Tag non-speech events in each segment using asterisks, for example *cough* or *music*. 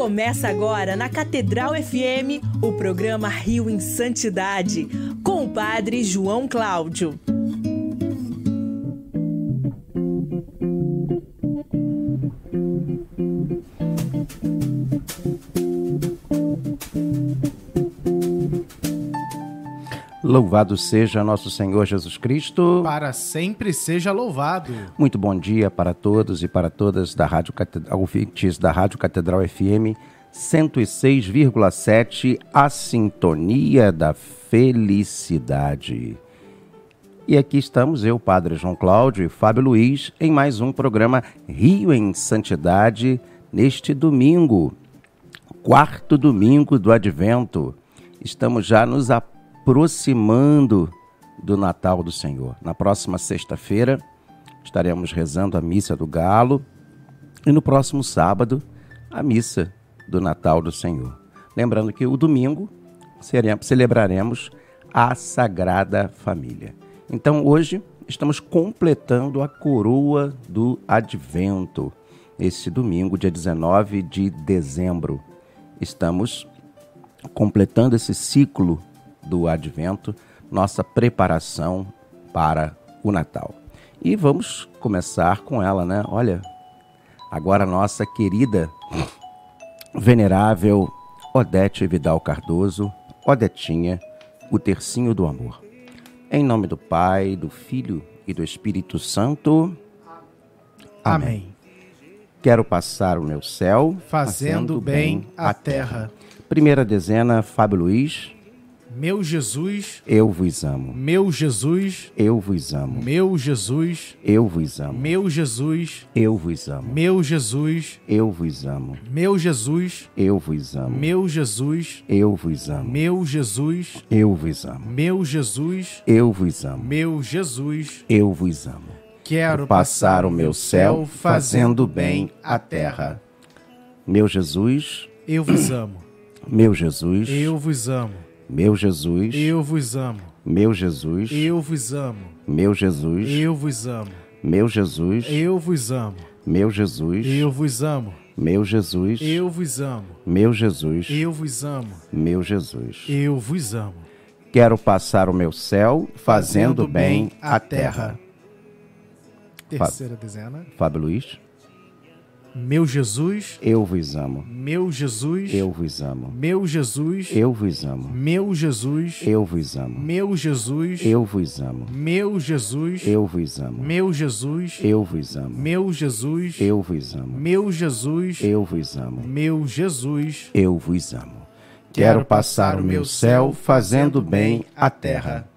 Começa agora na Catedral FM o programa Rio em Santidade, com o Padre João Cláudio. Louvado seja nosso Senhor Jesus Cristo. Para sempre seja louvado. Muito bom dia para todos e para todas da Rádio Catedral, ouvintes da Rádio Catedral FM 106,7, a sintonia da felicidade. E aqui estamos eu, Padre João Cláudio e Fábio Luiz, em mais um programa Rio em Santidade, neste domingo, quarto domingo do Advento. Estamos já nos aproximando aproximando do Natal do Senhor. Na próxima sexta-feira estaremos rezando a missa do Galo e no próximo sábado a missa do Natal do Senhor. Lembrando que o domingo celebraremos a Sagrada Família. Então hoje estamos completando a coroa do Advento. Esse domingo, dia 19 de dezembro, estamos completando esse ciclo do Advento, nossa preparação para o Natal. E vamos começar com ela, né? Olha, agora nossa querida, venerável Odete Vidal Cardoso, Odetinha, o tercinho do amor. Em nome do Pai, do Filho e do Espírito Santo. Amém. Amém. Quero passar o meu céu fazendo, fazendo bem a terra. Primeira dezena, Fábio Luiz. Meu Jesus, eu vos amo. Meu Jesus, eu vos amo. Meu Jesus, eu vos amo. Meu Jesus, eu vos amo. Meu Jesus, eu vos amo. Meu Jesus, eu vos amo. Meu Jesus, eu vos amo. Meu Jesus, eu vos amo. Meu Jesus, eu vos amo. Meu Jesus, eu vos amo. Quero passar o meu céu fazendo bem à terra. Meu Jesus, eu vos amo. Meu Jesus, eu vos amo. Meu Jesus, eu vos amo. Meu Jesus, eu vos amo. Meu Jesus, eu vos amo. Meu Jesus, eu vos amo. Meu Jesus, eu vos amo. Meu Jesus, eu vos amo. Meu Jesus, eu vos amo. Meu Jesus, eu vos amo. Quero passar o meu céu fazendo, fazendo bem a terra. Terceira dezena. Fábio Luiz. Meu Jesus, eu vos amo. Meu Jesus, eu vos amo. Meu Jesus, eu vos amo. Meu Jesus, eu vos amo. Meu Jesus, eu vos amo. Meu Jesus, eu vos amo. Meu Jesus, eu vos amo. Meu Jesus, eu vos amo. Meu Jesus, eu vos amo. Meu Jesus, eu vos amo. Quero passar o meu céu fazendo bem a terra.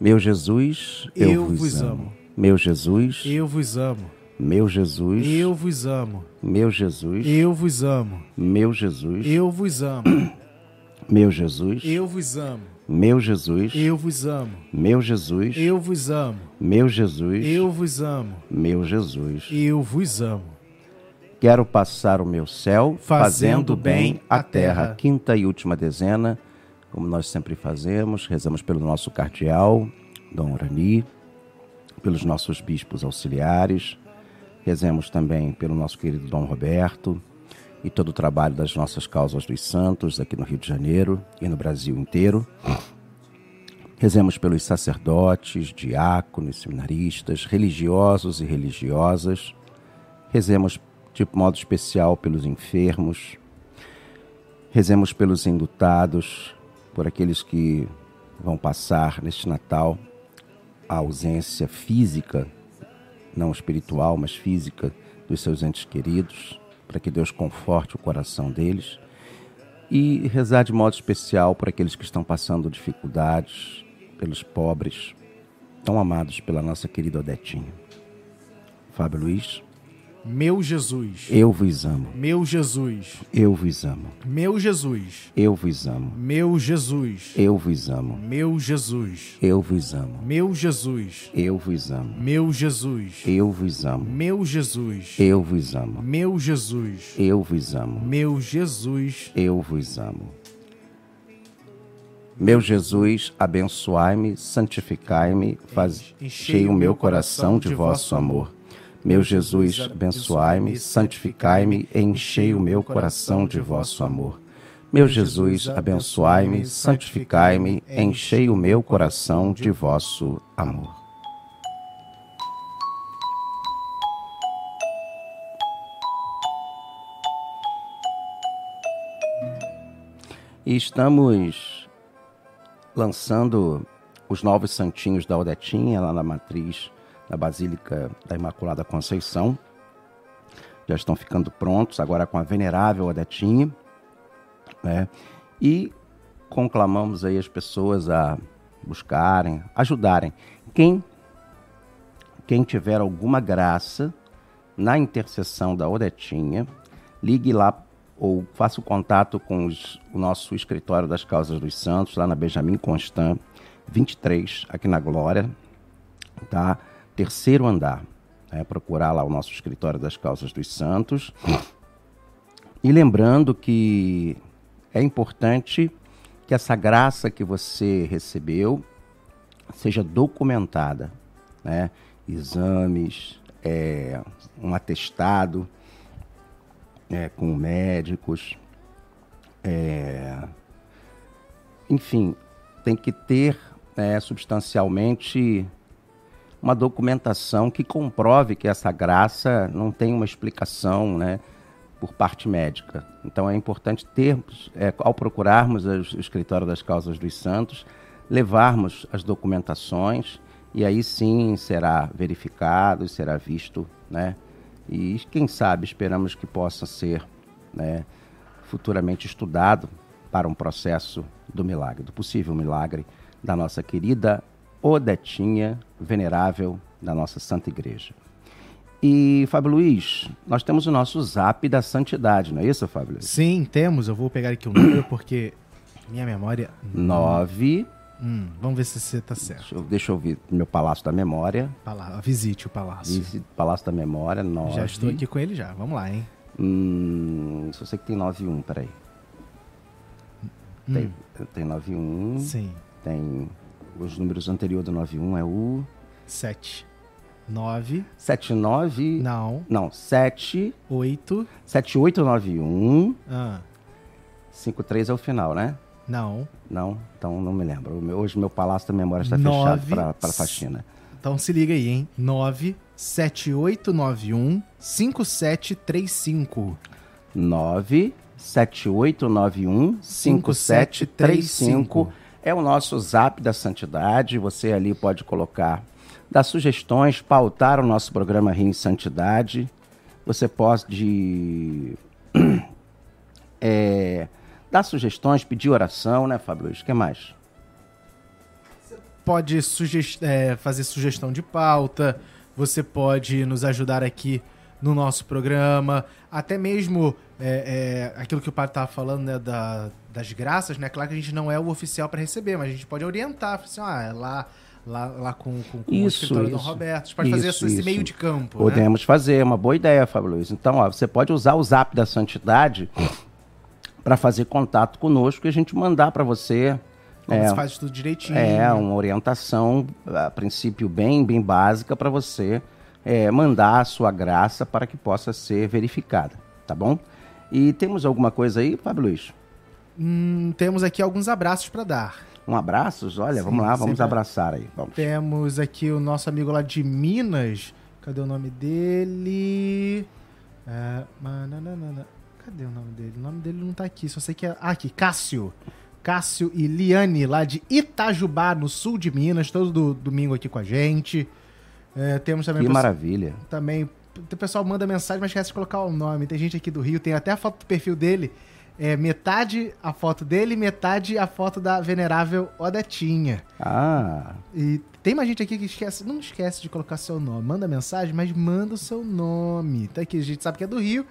Meu Jesus, eu, vos amo. Meu Jesus, eu vos amo. Meu Jesus, eu vos amo. Meu Jesus, eu vos amo. Meu Jesus, eu vos amo. *clears throat* Meu Jesus, eu vos amo. Meu Jesus, eu vos amo. Meu Jesus, eu vos amo. Meu Jesus, eu vos amo. Meu Jesus, eu vos amo. Quero passar o meu céu fazendo, fazendo bem a terra. terra. Quinta e última dezena, como nós sempre fazemos, rezamos pelo nosso cardeal, Dom Urani, pelos nossos bispos auxiliares, Rezemos também pelo nosso querido Dom Roberto e todo o trabalho das nossas causas dos santos aqui no Rio de Janeiro e no Brasil inteiro. Rezemos pelos sacerdotes, diáconos, seminaristas, religiosos e religiosas. Rezemos de modo especial pelos enfermos. Rezemos pelos indutados, por aqueles que vão passar neste Natal a ausência física não espiritual, mas física, dos seus entes queridos, para que Deus conforte o coração deles. E rezar de modo especial por aqueles que estão passando dificuldades, pelos pobres, tão amados pela nossa querida Odetinha. Fábio Luiz. Meu Jesus. Eu vos amo. Meu Jesus. Eu vos amo. Meu Jesus. Eu vos amo. Meu Jesus. Eu vos amo. Meu Jesus. Eu vos amo. Meu Jesus. Eu vos amo. Meu Jesus. Eu vos amo. Meu Jesus. Eu vos amo. Meu Jesus. Eu vos amo. Meu Jesus. Eu vos amo. Meu Jesus, abençoai-me, santificai-me, fazei o meu coração de vosso amor Meu Jesus, abençoai-me, santificai-me, enchei o meu coração de vosso amor. Meu Jesus, abençoai-me, santificai-me, enchei o meu coração de vosso amor. E estamos lançando os novos santinhos da Odetinha lá na matriz da Basílica da Imaculada Conceição. Já estão ficando prontos, agora com a venerável Odetinha. Né? E conclamamos aí as pessoas a buscarem, ajudarem. Quem, quem tiver alguma graça na intercessão da Odetinha, ligue lá ou faça o contato com os, o nosso escritório das causas dos santos, lá na Benjamin Constant, 23, aqui na Glória, tá? Terceiro andar. É, procurar lá o nosso escritório das causas dos santos. E lembrando que é importante que essa graça que você recebeu seja documentada, né? Exames, é, um atestado é, com médicos, é, enfim, tem que ter é, substancialmente uma documentação que comprove que essa graça não tem uma explicação né, por parte médica. Então é importante termos, é, ao procurarmos o escritório das causas dos santos, levarmos as documentações e aí sim será verificado, será visto, né? E quem sabe esperamos que possa ser né, futuramente estudado para um processo do milagre, do possível milagre da nossa querida Odetinha Venerável da nossa Santa Igreja. E, Fábio Luiz, nós temos o nosso zap da santidade, não é isso, Fábio Luiz? Sim, temos. Eu vou pegar aqui o número porque minha memória. Nove. Hum, vamos ver se você está certo. Deixa eu, deixa eu ouvir meu Palácio da Memória. Visite o Palácio. Visite Palácio da Memória, nove. Já estou aqui com ele já. Vamos lá, hein? Hum, só sei que tem nove um, peraí. Hum. Tem, tem nove um. Sim. Tem os números anteriores do 91 é o. 7. 9. 79. Não. Não, 7. 8. 7891. Ah. 53 é o final, né? Não. Não? Então não me lembro. Hoje meu palácio da memória está 9, fechado para faxina. Então se liga aí, hein? 97891 5735. 97891 5735 é o nosso zap da santidade. Você ali pode colocar, dar sugestões, pautar o nosso programa Rio em Santidade. Você pode *clears throat* é, dar sugestões, pedir oração, né, Fábio? O que mais? Pode suge é, fazer sugestão de pauta. Você pode nos ajudar aqui no nosso programa, até mesmo é, é, aquilo que o padre estava falando, né, da, das graças, né? Claro que a gente não é o oficial para receber, mas a gente pode orientar, assim, ah, é lá, lá, lá com, com, com isso, o escritório isso, do Roberto. A gente pode isso, fazer esse, meio de campo. Né? Podemos né? fazer, uma boa ideia, Fábio Luiz. Então, ó, você pode usar o zap da santidade para fazer contato conosco e a gente mandar para você. Como é, faz tudo direitinho. É, uma orientação, a princípio, bem, bem básica para você é, mandar a sua graça para que possa ser verificada, tá bom? E temos alguma coisa aí, Fábio Luiz? Hum, temos aqui alguns abraços para dar. Um abraços? Olha, Sim, vamos lá, vamos abraçar aí. Vamos. Temos aqui o nosso amigo lá de Minas. Cadê o nome dele? É, Cadê o nome dele? O nome dele não tá aqui, só sei que é. Ah, aqui, Cássio. Cássio e Liane, lá de Itajubá, no sul de Minas, todo do, domingo aqui com a gente. É, temos também. Que maravilha. Também. O pessoal manda mensagem, mas esquece de colocar o nome. Tem gente aqui do Rio, tem até a foto do perfil dele. É metade a foto dele, metade a foto da venerável Odetinha. Ah. E tem mais gente aqui que esquece, não esquece de colocar seu nome. Manda mensagem, mas manda o seu nome. Tá aqui, a gente sabe que é do Rio,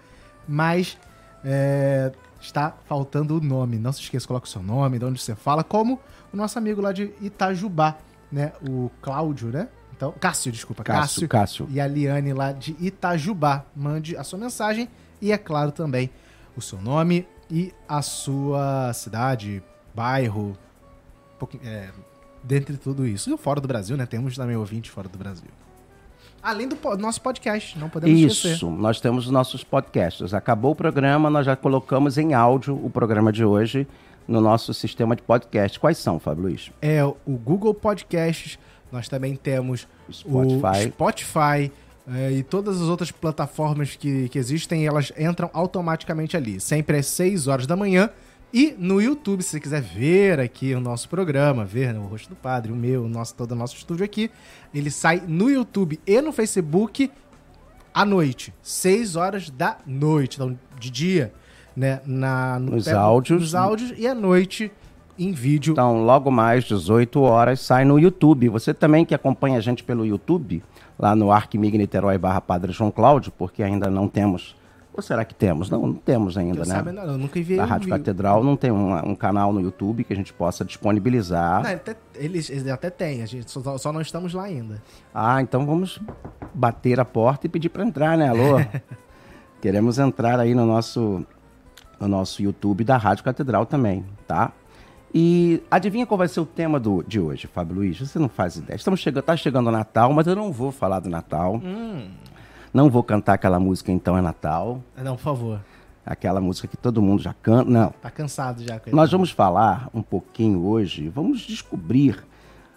mas é, está faltando o nome. Não se esqueça, coloca o seu nome, de onde você fala, como o nosso amigo lá de Itajubá, né? O Cláudio, né? Então, Cássio, desculpa. Cássio, Cássio. Cássio. E a Liane lá de Itajubá. Mande a sua mensagem e, é claro, também o seu nome e a sua cidade, bairro, é, dentre tudo isso. E fora do Brasil, né? Temos também ouvinte fora do Brasil. Além do nosso podcast, não podemos Isso, esquecer. nós temos nossos podcasts. Acabou o programa, nós já colocamos em áudio o programa de hoje no nosso sistema de podcast. Quais são, Fábio Luiz? É o Google Podcasts, nós também temos Spotify. o Spotify é, e todas as outras plataformas que, que existem, elas entram automaticamente ali. Sempre às 6 horas da manhã. E no YouTube, se você quiser ver aqui o nosso programa, ver né, o rosto do padre, o meu, o nosso, todo o nosso estúdio aqui, ele sai no YouTube e no Facebook à noite, 6 horas da noite, então de dia, né, na no, nos áudios, nos áudios e à noite em vídeo. Então, logo mais 18 horas sai no YouTube. Você também que acompanha a gente pelo YouTube, lá no Arquimig Niterói barra Padre João Cláudio, porque ainda não temos ou será que temos? Não, não temos ainda, eu né? Sabe, não, eu nunca vi. A Rádio Catedral não tem um, um, canal no YouTube que a gente possa disponibilizar. Não, até, eles, eles, até têm, a gente só, só, não estamos lá ainda. Ah, então vamos bater a porta e pedir para entrar, né? Alô? *laughs* Queremos entrar aí no nosso, no nosso YouTube da Rádio Catedral também, tá? E adivinha qual vai ser o tema do, de hoje, Fábio Luiz? Você não faz ideia. Estamos chegando, tá chegando o Natal, mas eu não vou falar do Natal. Hum. Não vou cantar aquela música Então é Natal. Não, por favor. Aquela música que todo mundo já canta. Não. Tá cansado já. Nós vamos falar um pouquinho hoje, vamos descobrir.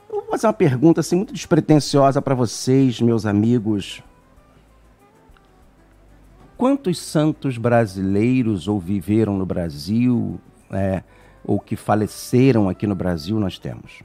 Eu vou fazer uma pergunta assim muito despretensiosa para vocês, meus amigos. Quantos santos brasileiros ou viveram no Brasil, é, ou que faleceram aqui no Brasil, nós temos?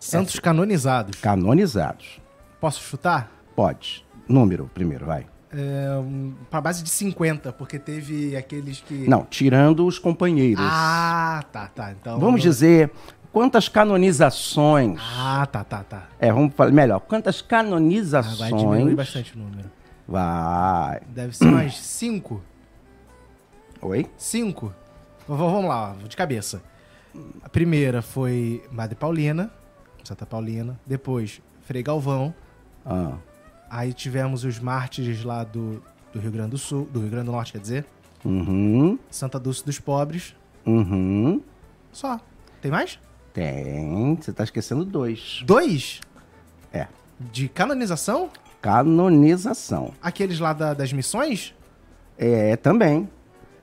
Santos canonizados. Canonizados. Posso chutar? Pode. Número primeiro, vai. É, um, para base de 50, porque teve aqueles que. Não, tirando os companheiros. Ah, tá, tá. Então, vamos dizer quantas canonizações. Ah, tá, tá, tá. É, vamos falar melhor. Quantas canonizações. Ah, vai diminuir bastante o número. Vai. Deve ser mais cinco. Oi? Cinco. Vamos lá, de cabeça. A primeira foi Madre Paulina, Santa Paulina. Depois, Frei Galvão. Ah. Aí tivemos os mártires lá do, do Rio Grande do Sul, do Rio Grande do Norte, quer dizer. Uhum. Santa Dulce dos Pobres. Uhum. Só. Tem mais? Tem. Você tá esquecendo dois. Dois? É. De canonização? Canonização. Aqueles lá da, das missões? É, também.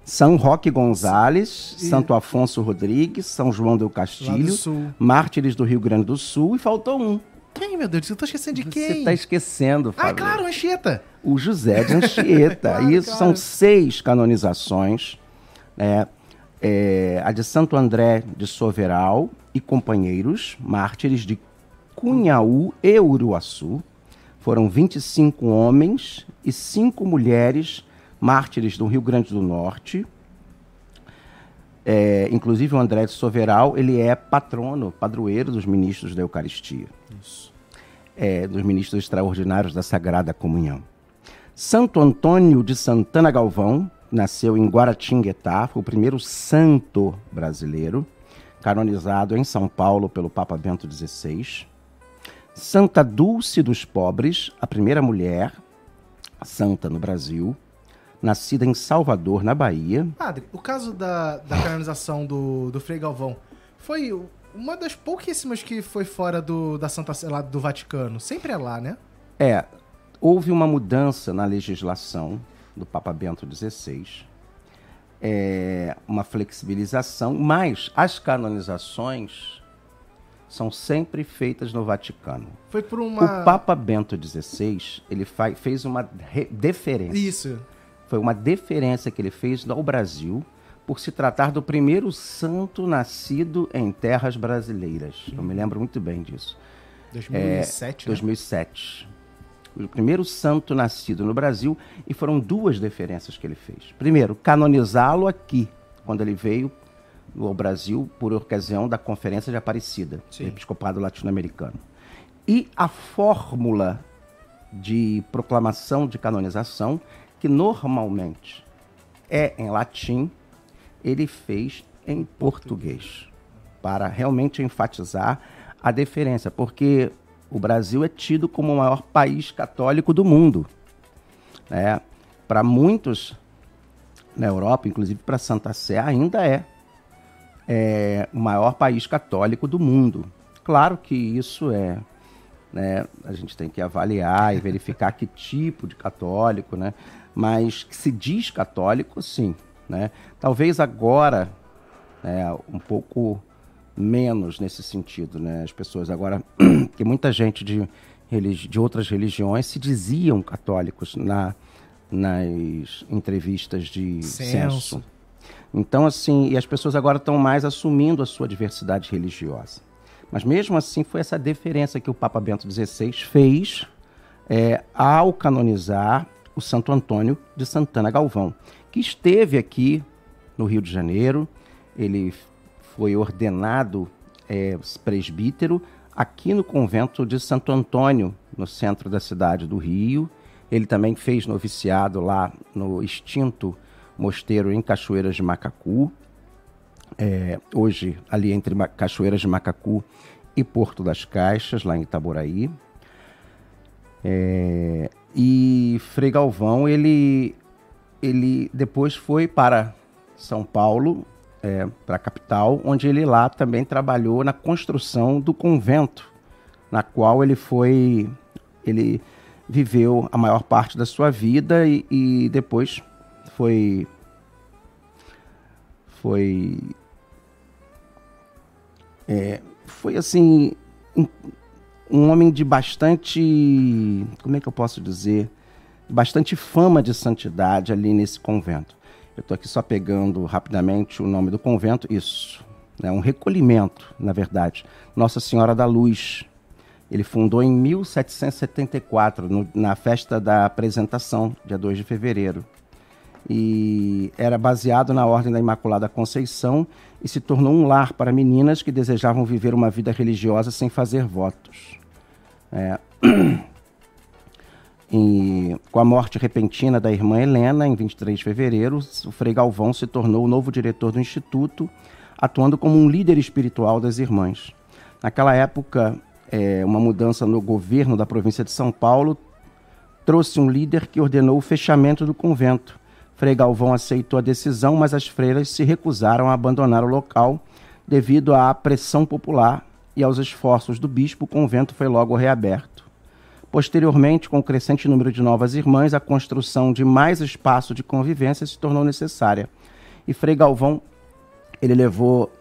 São Roque Gonzales, e... Santo Afonso Rodrigues, São João del Castilho, do Mártires do Rio Grande do Sul e faltou um. Quem, meu Deus? Eu tô esquecendo de quem? Você tá esquecendo, Fábio. Ah, claro, Anchieta. O José de Anchieta. *laughs* claro, Isso claro. são seis canonizações. Né? É, a de Santo André de Soveral e companheiros, mártires de Cunhaú e Uruaçu. Foram 25 homens e 5 mulheres mártires do Rio Grande do Norte. É, inclusive o André de Soveral, ele é patrono, padroeiro dos ministros da Eucaristia. É, dos ministros extraordinários da Sagrada Comunhão. Santo Antônio de Santana Galvão, nasceu em Guaratinguetá, foi o primeiro santo brasileiro, canonizado em São Paulo pelo Papa Bento XVI. Santa Dulce dos Pobres, a primeira mulher santa no Brasil, nascida em Salvador, na Bahia. Padre, o caso da, da canonização do, do Frei Galvão foi uma das pouquíssimas que foi fora do, da Santa lá do Vaticano. Sempre é lá, né? É. Houve uma mudança na legislação do Papa Bento XVI. É, uma flexibilização, mas as canonizações são sempre feitas no Vaticano. Foi por uma. O Papa Bento XVI ele fez uma deferência. Isso. Foi uma deferência que ele fez ao Brasil por se tratar do primeiro santo nascido em terras brasileiras. Eu me lembro muito bem disso. 2007, é, 2007. O primeiro santo nascido no Brasil e foram duas deferências que ele fez. Primeiro, canonizá-lo aqui, quando ele veio ao Brasil por ocasião da Conferência de Aparecida, Sim. do Episcopado Latino-Americano. E a fórmula de proclamação de canonização, que normalmente é em latim, ele fez em português, para realmente enfatizar a deferência, porque o Brasil é tido como o maior país católico do mundo. Né? Para muitos na Europa, inclusive para Santa Sé, ainda é, é o maior país católico do mundo. Claro que isso é né? A gente tem que avaliar e verificar que tipo de católico, né? Mas que se diz católico, sim, né? Talvez agora, né, um pouco menos nesse sentido, né? As pessoas agora, *clears throat* que muita gente de, de outras religiões se diziam católicos na, nas entrevistas de censo. censo. Então, assim, e as pessoas agora estão mais assumindo a sua diversidade religiosa. Mas mesmo assim foi essa deferência que o Papa Bento XVI fez é, ao canonizar o Santo Antônio de Santana Galvão, que esteve aqui no Rio de Janeiro. Ele foi ordenado é, presbítero aqui no convento de Santo Antônio, no centro da cidade do Rio. Ele também fez noviciado lá no extinto mosteiro em Cachoeiras de Macacu. É, hoje, ali entre Cachoeiras de Macacu e Porto das Caixas, lá em Itaboraí. É, e Frei Galvão, ele, ele depois foi para São Paulo, é, para a capital, onde ele lá também trabalhou na construção do convento, na qual ele foi, ele viveu a maior parte da sua vida e, e depois foi foi é, foi assim um homem de bastante, como é que eu posso dizer, bastante fama de santidade ali nesse convento. Eu estou aqui só pegando rapidamente o nome do convento, isso, é um recolhimento, na verdade. Nossa Senhora da Luz. Ele fundou em 1774, no, na festa da apresentação, dia 2 de fevereiro e era baseado na Ordem da Imaculada Conceição e se tornou um lar para meninas que desejavam viver uma vida religiosa sem fazer votos. É. *clears throat* E, com a morte repentina da irmã Helena, em 23 de fevereiro, o Frei Galvão se tornou o novo diretor do Instituto, atuando como um líder espiritual das irmãs. Naquela época, é, uma mudança no governo da província de São Paulo trouxe um líder que ordenou o fechamento do convento Frei Galvão aceitou a decisão, mas as freiras se recusaram a abandonar o local devido à pressão popular e aos esforços do bispo, o convento foi logo reaberto. Posteriormente, com o crescente número de novas irmãs, a construção de mais espaço de convivência se tornou necessária. E Frei Galvão, ele levou,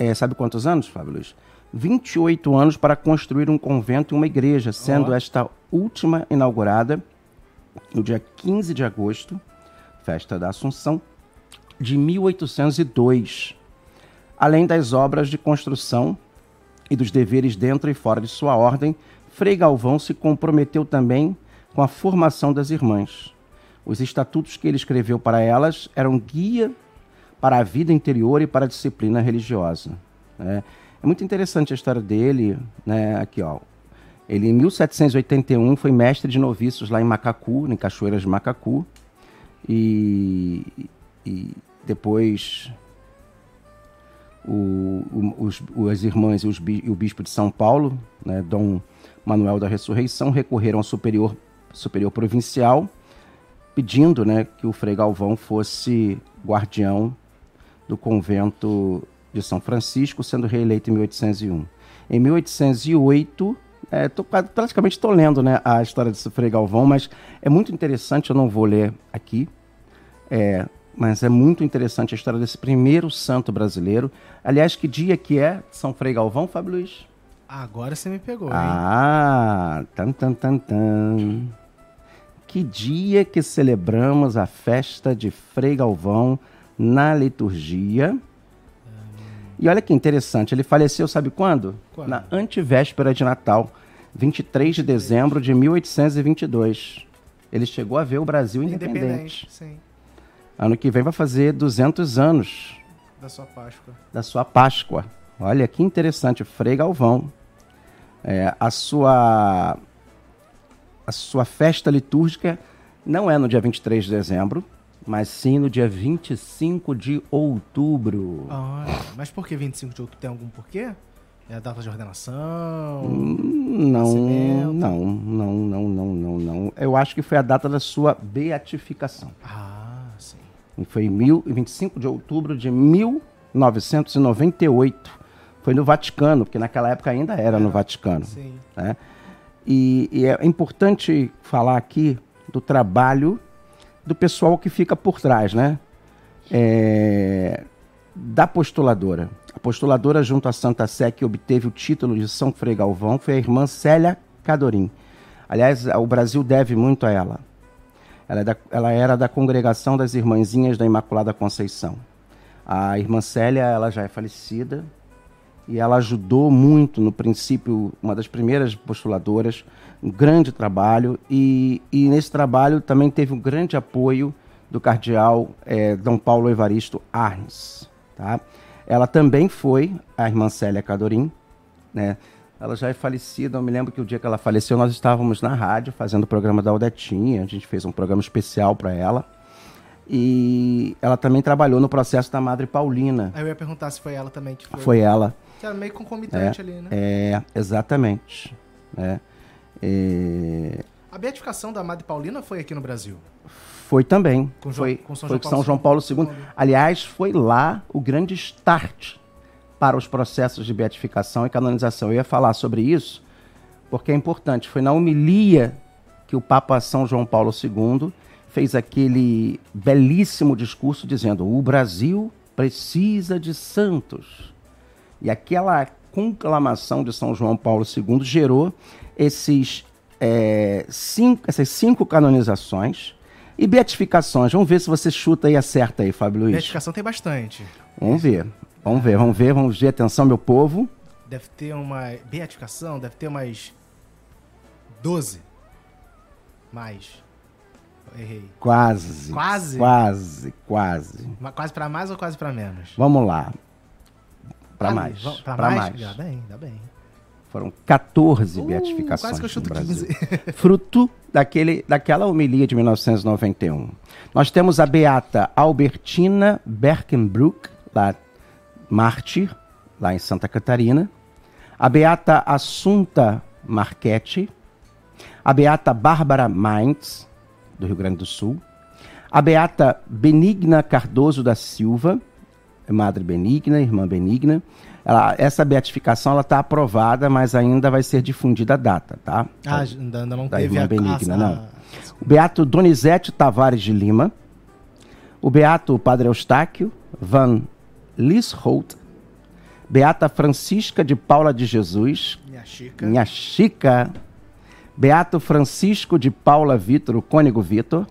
é, sabe quantos anos, Fábio Luiz? 28 anos para construir um convento e uma igreja, sendo esta última inaugurada no dia 15 de agosto Festa da Assunção, de 1802, além das obras de construção e dos deveres dentro e fora de sua ordem, Frei Galvão se comprometeu também com a formação das irmãs. Os estatutos que ele escreveu para elas eram guia para a vida interior e para a disciplina religiosa. Né? É muito interessante a história dele, né? Aqui, ó. Ele, em 1781, foi mestre de noviços lá em Macacu, em Cachoeiras de Macacu e, e depois o, o, os, as irmãs e, os, e, o bispo de São Paulo, né, Dom Manuel da Ressurreição, recorreram ao superior, superior provincial, pedindo né, que o Frei Galvão fosse guardião do convento de São Francisco, sendo reeleito em 1801. Em 1808, é, tô, praticamente estou lendo né, a história de Frei Galvão, mas é muito interessante, eu não vou ler aqui, é, mas é muito interessante a história desse primeiro santo brasileiro. Aliás, que dia que é São Frei Galvão, Fábio Luiz? Agora você me pegou, hein? Ah, tan, tan, tan, tan. Que dia que celebramos a festa de Frei Galvão na liturgia. E olha que interessante, ele faleceu, sabe quando? quando? Na antivéspera de Natal, 23 de dezembro de 1822. Ele chegou a ver o Brasil independente. independente sim. Ano que vem vai fazer 200 anos. Da sua Páscoa. Da sua Páscoa. Olha que interessante, Frei Galvão. É, a sua a sua festa litúrgica não é no dia 23 de dezembro, mas sim no dia 25 de outubro. Ah, mas por que 25 de outubro? Tem algum porquê? É a data de ordenação? Hum, não, não, não, não, não, não, não. Eu acho que foi a data da sua beatificação. Ah, sim. E foi em mil, 25 de outubro de 1998. Foi no Vaticano, porque naquela época ainda era no Vaticano. Sim. Né? E, e é importante falar aqui do trabalho do pessoal que fica por trás, né? É, da postuladora. A postuladora, junto à Santa Sé, que obteve o título de São Frei Galvão, foi a irmã Célia Cadorim. Aliás, o Brasil deve muito a ela. Ela, é da, ela, era da congregação das Irmãzinhas da Imaculada Conceição. A irmã Célia, ela já é falecida e ela ajudou muito, no princípio, uma das primeiras postuladoras, um grande trabalho e, e nesse trabalho também teve um grande apoio do cardeal é, Dom Paulo Evaristo Arnes. Tá? Ela também foi a irmã Célia Cadorim, né? Ela já é falecida, eu me lembro que o dia que ela faleceu nós estávamos na rádio fazendo o programa da Aldetinha, a gente fez um programa especial para ela. E ela também trabalhou no processo da Madre Paulina. Aí eu ia perguntar se foi ela também que foi. Foi ela. Que era meio concomitante é, ali, né? É, exatamente. É, é... A beatificação da Madre Paulina foi aqui no Brasil? Foi também. Com foi com São, foi João, São João Paulo II. Aliás, foi lá o grande start para os processos de beatificação e canonização. Eu ia falar sobre isso porque é importante. Foi na homilia que o Papa São João Paulo II fez aquele belíssimo discurso dizendo: o Brasil precisa de santos. E aquela conclamação de São João Paulo II gerou esses, é, cinco, essas cinco canonizações e beatificações. Vamos ver se você chuta e acerta aí, Fábio Luiz. Beatificação tem bastante. Vamos ver. Vamos ver, vamos ver, vamos ver. Atenção, meu povo. Deve ter uma. Beatificação, deve ter umas. 12. Mais. Errei. Quase. Quase? Quase, quase. Quase para mais ou quase para menos? Vamos lá. Para mais. Para mais? mais? Dá bem, dá bem. Foram 14 uh, beatificações. Quase que eu chuto 15. *laughs* Fruto daquele, daquela homilia de 1991. Nós temos a beata Albertina Berkenbruck, lá, mártir, lá em Santa Catarina. A beata Assunta Marchetti. A beata Bárbara Mainz, do Rio Grande do Sul. A beata Benigna Cardoso da Silva, Madre Benigna, Irmã Benigna. Ela, essa beatificação ela está aprovada, mas ainda vai ser difundida a data, tá? Ah, ainda, ainda não da teve a Benigna, a... não. O Beato Donizete Tavares de Lima, o Beato Padre Eustáquio Van Liesholt, Beata Francisca de Paula de Jesus, minha chica, minha chica. Beato Francisco de Paula Vitor, o Cônego Vitor,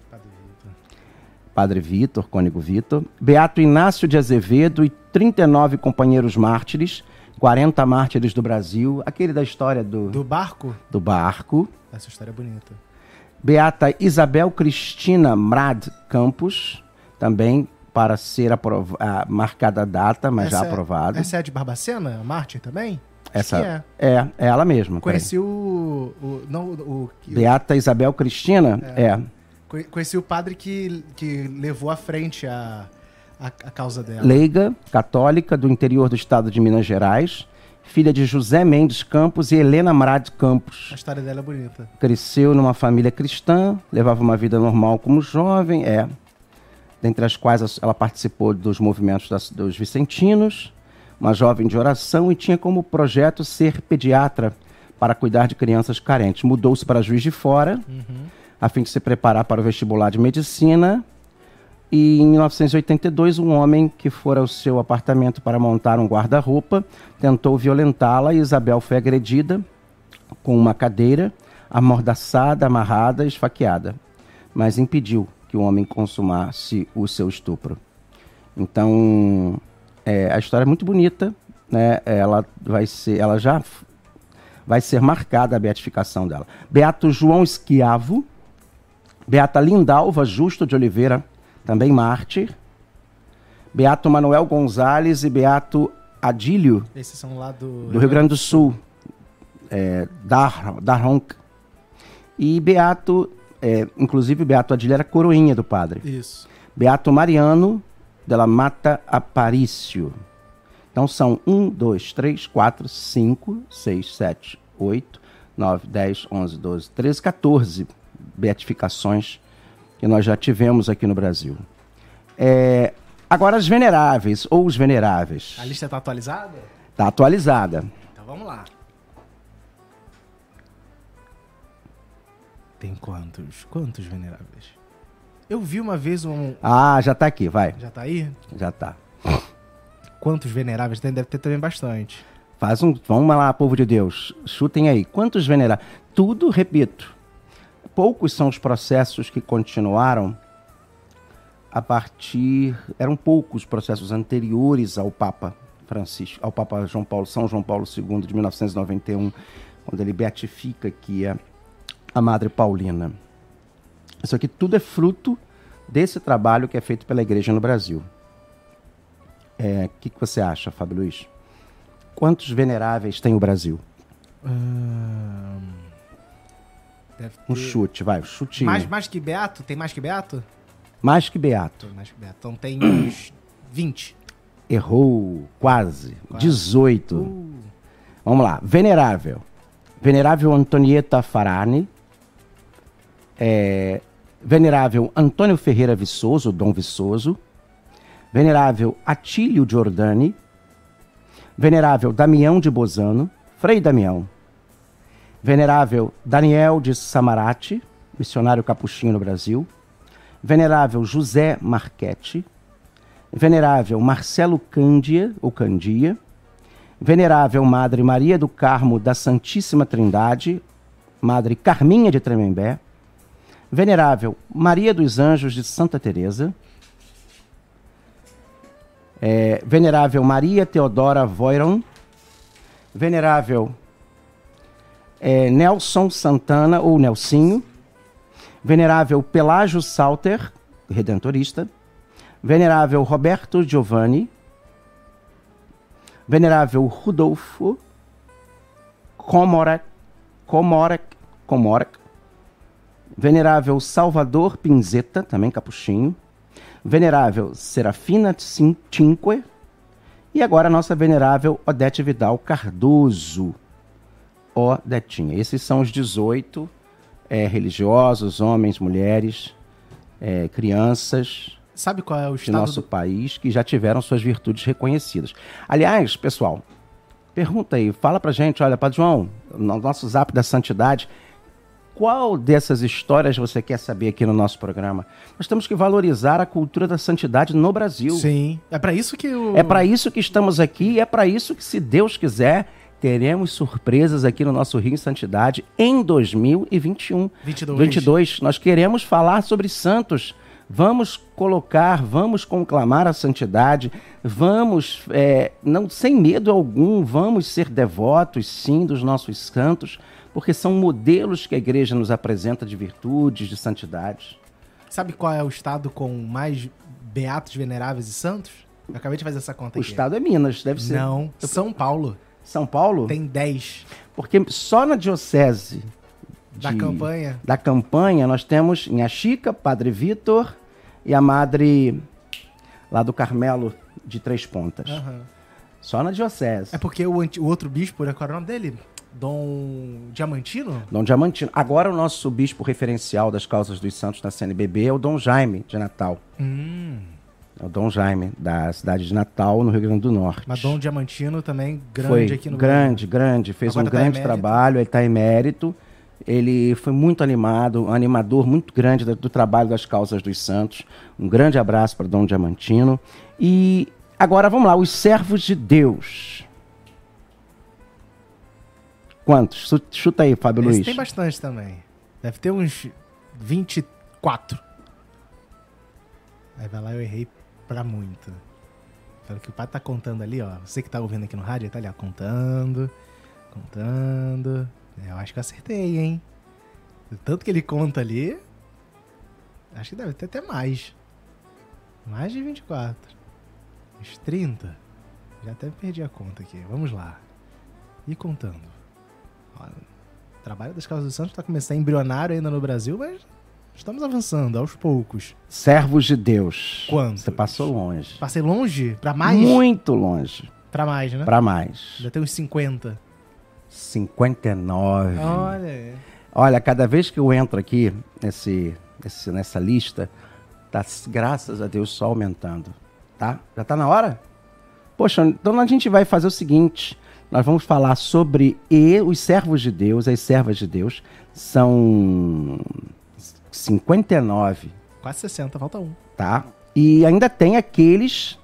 Padre Vitor, Cônego Vitor, Beato Inácio de Azevedo e 39 companheiros mártires, 40 mártires do Brasil, aquele da história do... Do barco? Do barco. Essa história é bonita. Beata Isabel Cristina Mrad Campos, também para ser aprov... ah, marcada a data, mas essa já é, aprovada. Essa é de Barbacena, Mártir também? Essa é. é. é, ela mesma. Conheci o, o, não, o, o, Beata Isabel Cristina, é. é. Conheci o padre que, que levou à frente a, a, a, causa dela. Leiga, católica, do interior do estado de Minas Gerais, filha de José Mendes Campos e Helena Mrad Campos. A história dela é bonita. Cresceu numa família cristã, levava uma vida normal como jovem, é. Dentre as quais ela participou dos movimentos das, dos vicentinos, uma jovem de oração e tinha como projeto ser pediatra para cuidar de crianças carentes. Mudou-se para Juiz de Fora. Uhum a fim de se preparar para o vestibular de medicina. E em 1982, um homem que fora ao seu apartamento para montar um guarda-roupa tentou violentá-la e Isabel foi agredida com uma cadeira, amordaçada, amarrada, esfaqueada, mas impediu que o homem consumasse o seu estupro. Então, é, a história é muito bonita, né? Ela vai ser, ela já vai ser marcada a beatificação dela. Beato João Esquiavo, Beata Lindalva Justo de Oliveira, também mártir. Beato Manuel Gonzalez e Beato Adílio. Esses são lá do, do Rio Grande do Sul. É, Dar, Darronc. E Beato, é, inclusive Beato Adílio era coroinha do padre. Isso. Beato Mariano de la Mata Aparício. Então são 1, 2, 3, 4, 5, 6, 7, 8, 9, 10, 11, 12, 13, 14 beatificações que nós já tivemos aqui no Brasil. É, agora, as veneráveis ou os veneráveis. A lista está atualizada? Está atualizada. Então vamos lá. tem quantos? Quantos veneráveis? Eu vi uma vez um. Ah, já tá aqui, vai. Já tá aí? Já tá. Quantos veneráveis tem? Deve ter também bastante. Faz um. Vamos lá, povo de Deus. Chutem aí. Quantos veneráveis? Tudo, repito. Poucos são os processos que continuaram a partir. Eram poucos processos anteriores ao Papa Francisco, ao Papa João Paulo, São João Paulo II, de 1991, quando ele beatifica aqui a, a Madre Paulina. Isso aqui tudo é fruto desse trabalho que é feito pela igreja no Brasil. O é, que, que você acha, Fábio Luiz? Quantos veneráveis tem o Brasil? Hum, um chute, vai, um chutinho. Mais, mais que Beato? Tem mais que Beato? Mais que Beato. Tem mais que Beato. Então tem uns *clears throat* 20. Errou, quase. quase. 18. Uh. Vamos lá. Venerável. Venerável Antonieta Farani. É, Venerável Antônio Ferreira Viçoso, Dom Viçoso. Venerável Atílio Giordani. Venerável Damião de Bozano, Frei Damião. Venerável Daniel de Samarate, missionário capuchinho no Brasil. Venerável José Marchetti. Venerável Marcelo Cândia, ou Candia. Venerável Madre Maria do Carmo da Santíssima Trindade, Madre Carminha de Tremembé. Venerável Maria dos Anjos de Santa Teresa. É, Venerável Maria Teodora Voiron. Venerável é, Nelson Santana, ou Nelsinho. Venerável Pelágio Salter, redentorista. Venerável Roberto Giovanni. Venerável Rudolfo Comorec, Comorec, Comorec. Venerável Salvador Pinzeta, também capuchinho. Venerável Serafina Cinque. E agora a nossa venerável Odete Vidal Cardoso. Odetinha. Esses são os 18 é, religiosos, homens, mulheres, é, crianças. Sabe qual é o estado nosso do... país que já tiveram suas virtudes reconhecidas. Aliás, pessoal, pergunta aí, fala pra gente, olha, Padre João, no nosso zap da santidade, qual dessas histórias você quer saber aqui no nosso programa? Nós temos que valorizar a cultura da santidade no Brasil. Sim. É para isso que o... É para isso que estamos aqui e é para isso que, se Deus quiser, teremos surpresas aqui no nosso Rio em Santidade em 2021. 22. 22. Nós queremos falar sobre santos. Vamos colocar, vamos conclamar a santidade, vamos, é, não sem medo algum, vamos ser devotos, sim, dos nossos santos porque são modelos que a igreja nos apresenta de virtudes, de santidade. Sabe qual é o estado com mais beatos, veneráveis e santos? Eu acabei de fazer essa conta o aqui. O estado é Minas, deve ser. Não, São Paulo. São Paulo? Tem 10. Porque só na diocese de, da campanha. Da campanha nós temos em Achica, Padre Vitor e a Madre lá do Carmelo de Três Pontas. Uhum. Só na diocese. É porque o, o outro bispo, né, qual é o nome dele? Dom Diamantino? Dom Diamantino. Agora o nosso bispo referencial das causas dos santos na CNBB é o Dom Jaime de Natal. Hum. É o Dom Jaime, da cidade de Natal, no Rio Grande do Norte. Mas Dom Diamantino também grande foi aqui no grande, Brasil. grande. Fez Agora um tá grande trabalho, ele está em mérito. Ele foi muito animado, um animador muito grande do, do trabalho das causas dos santos. Um grande abraço para Dom Diamantino. E agora vamos lá, os servos de Deus. Quantos? Chuta aí, Fábio Esse Luiz. Tem bastante também. Deve ter uns 24. Aí vai lá, eu errei pra muito. Pelo que o pai tá contando ali, ó. Você que tá ouvindo aqui no rádio, tá ali, ó, contando, contando. É, eu acho que eu acertei, hein? Tanto que ele conta ali, acho que deve ter até mais. Mais de 24. Uns 30. Já até perdi a conta aqui. Vamos lá. E contando. O trabalho das Causas dos Santos está começando embrionário ainda no Brasil, mas estamos avançando aos poucos. Servos de Deus. Quanto? Você passou longe. Passei longe? Para mais? Muito longe. Para mais, né? Para mais. Já tem uns 50. 59. Olha. Olha, cada vez que eu entro aqui nesse, nesse, nessa lista, tá, graças a Deus, só aumentando. Tá? Já tá na hora? Poxa, então a gente vai fazer o seguinte: Nós vamos falar sobre e os servos de Deus, as servas de Deus. São 59. Quase 60, falta um. Tá? E ainda tem aqueles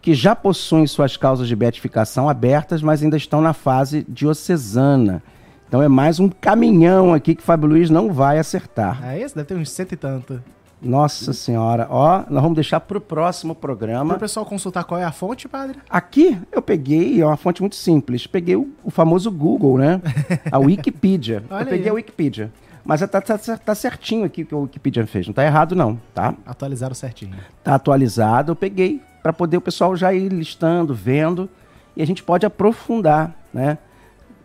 que já possuem suas causas de beatificação abertas, mas ainda estão na fase diocesana. Então é mais um caminhão aqui que Fábio Luiz não vai acertar. É esse? Deve ter uns cento e tanto. Nossa senhora, ó, nós vamos deixar para o próximo programa. Para o pessoal consultar qual é a fonte, padre? Aqui eu peguei, é uma fonte muito simples, peguei o, o famoso Google, né? *laughs* A Wikipedia. eu peguei aí. a Wikipedia. Mas tá, tá, tá, certinho aqui o que o Wikipedia fez, não tá errado não, tá? Atualizaram certinho. Tá atualizado, eu peguei para poder o pessoal já ir listando, vendo, e a gente pode aprofundar, né?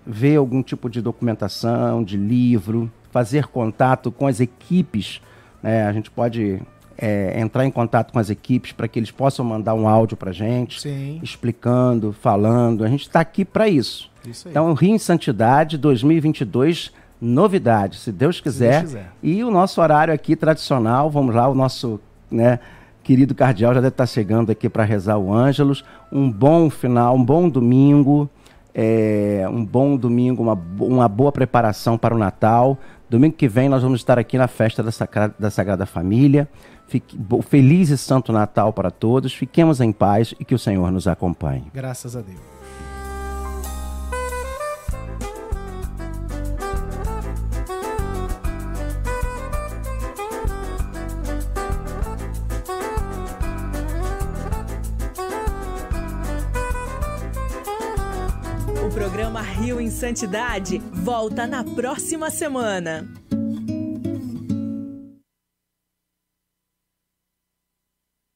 Ver algum tipo de documentação, de livro, fazer contato com as equipes né? A gente pode é, entrar em contato com as equipes para que eles possam mandar um áudio para a gente, Sim. explicando, falando. A gente está aqui para isso. isso então, Rio em Santidade 2022, novidade, se Deus quiser. Se Deus quiser. E o nosso horário aqui tradicional, vamos lá, o nosso né, querido cardeal já deve estar chegando aqui para rezar o Ângelos. Um bom final, um bom domingo. É, um bom domingo, uma, uma boa preparação para o Natal. Domingo que vem nós vamos estar aqui na festa da Sagrada, da Sagrada Família. Fique, feliz e santo Natal para todos. Fiquemos em paz e que o Senhor nos acompanhe. Graças a Deus. Em Santidade volta na próxima semana.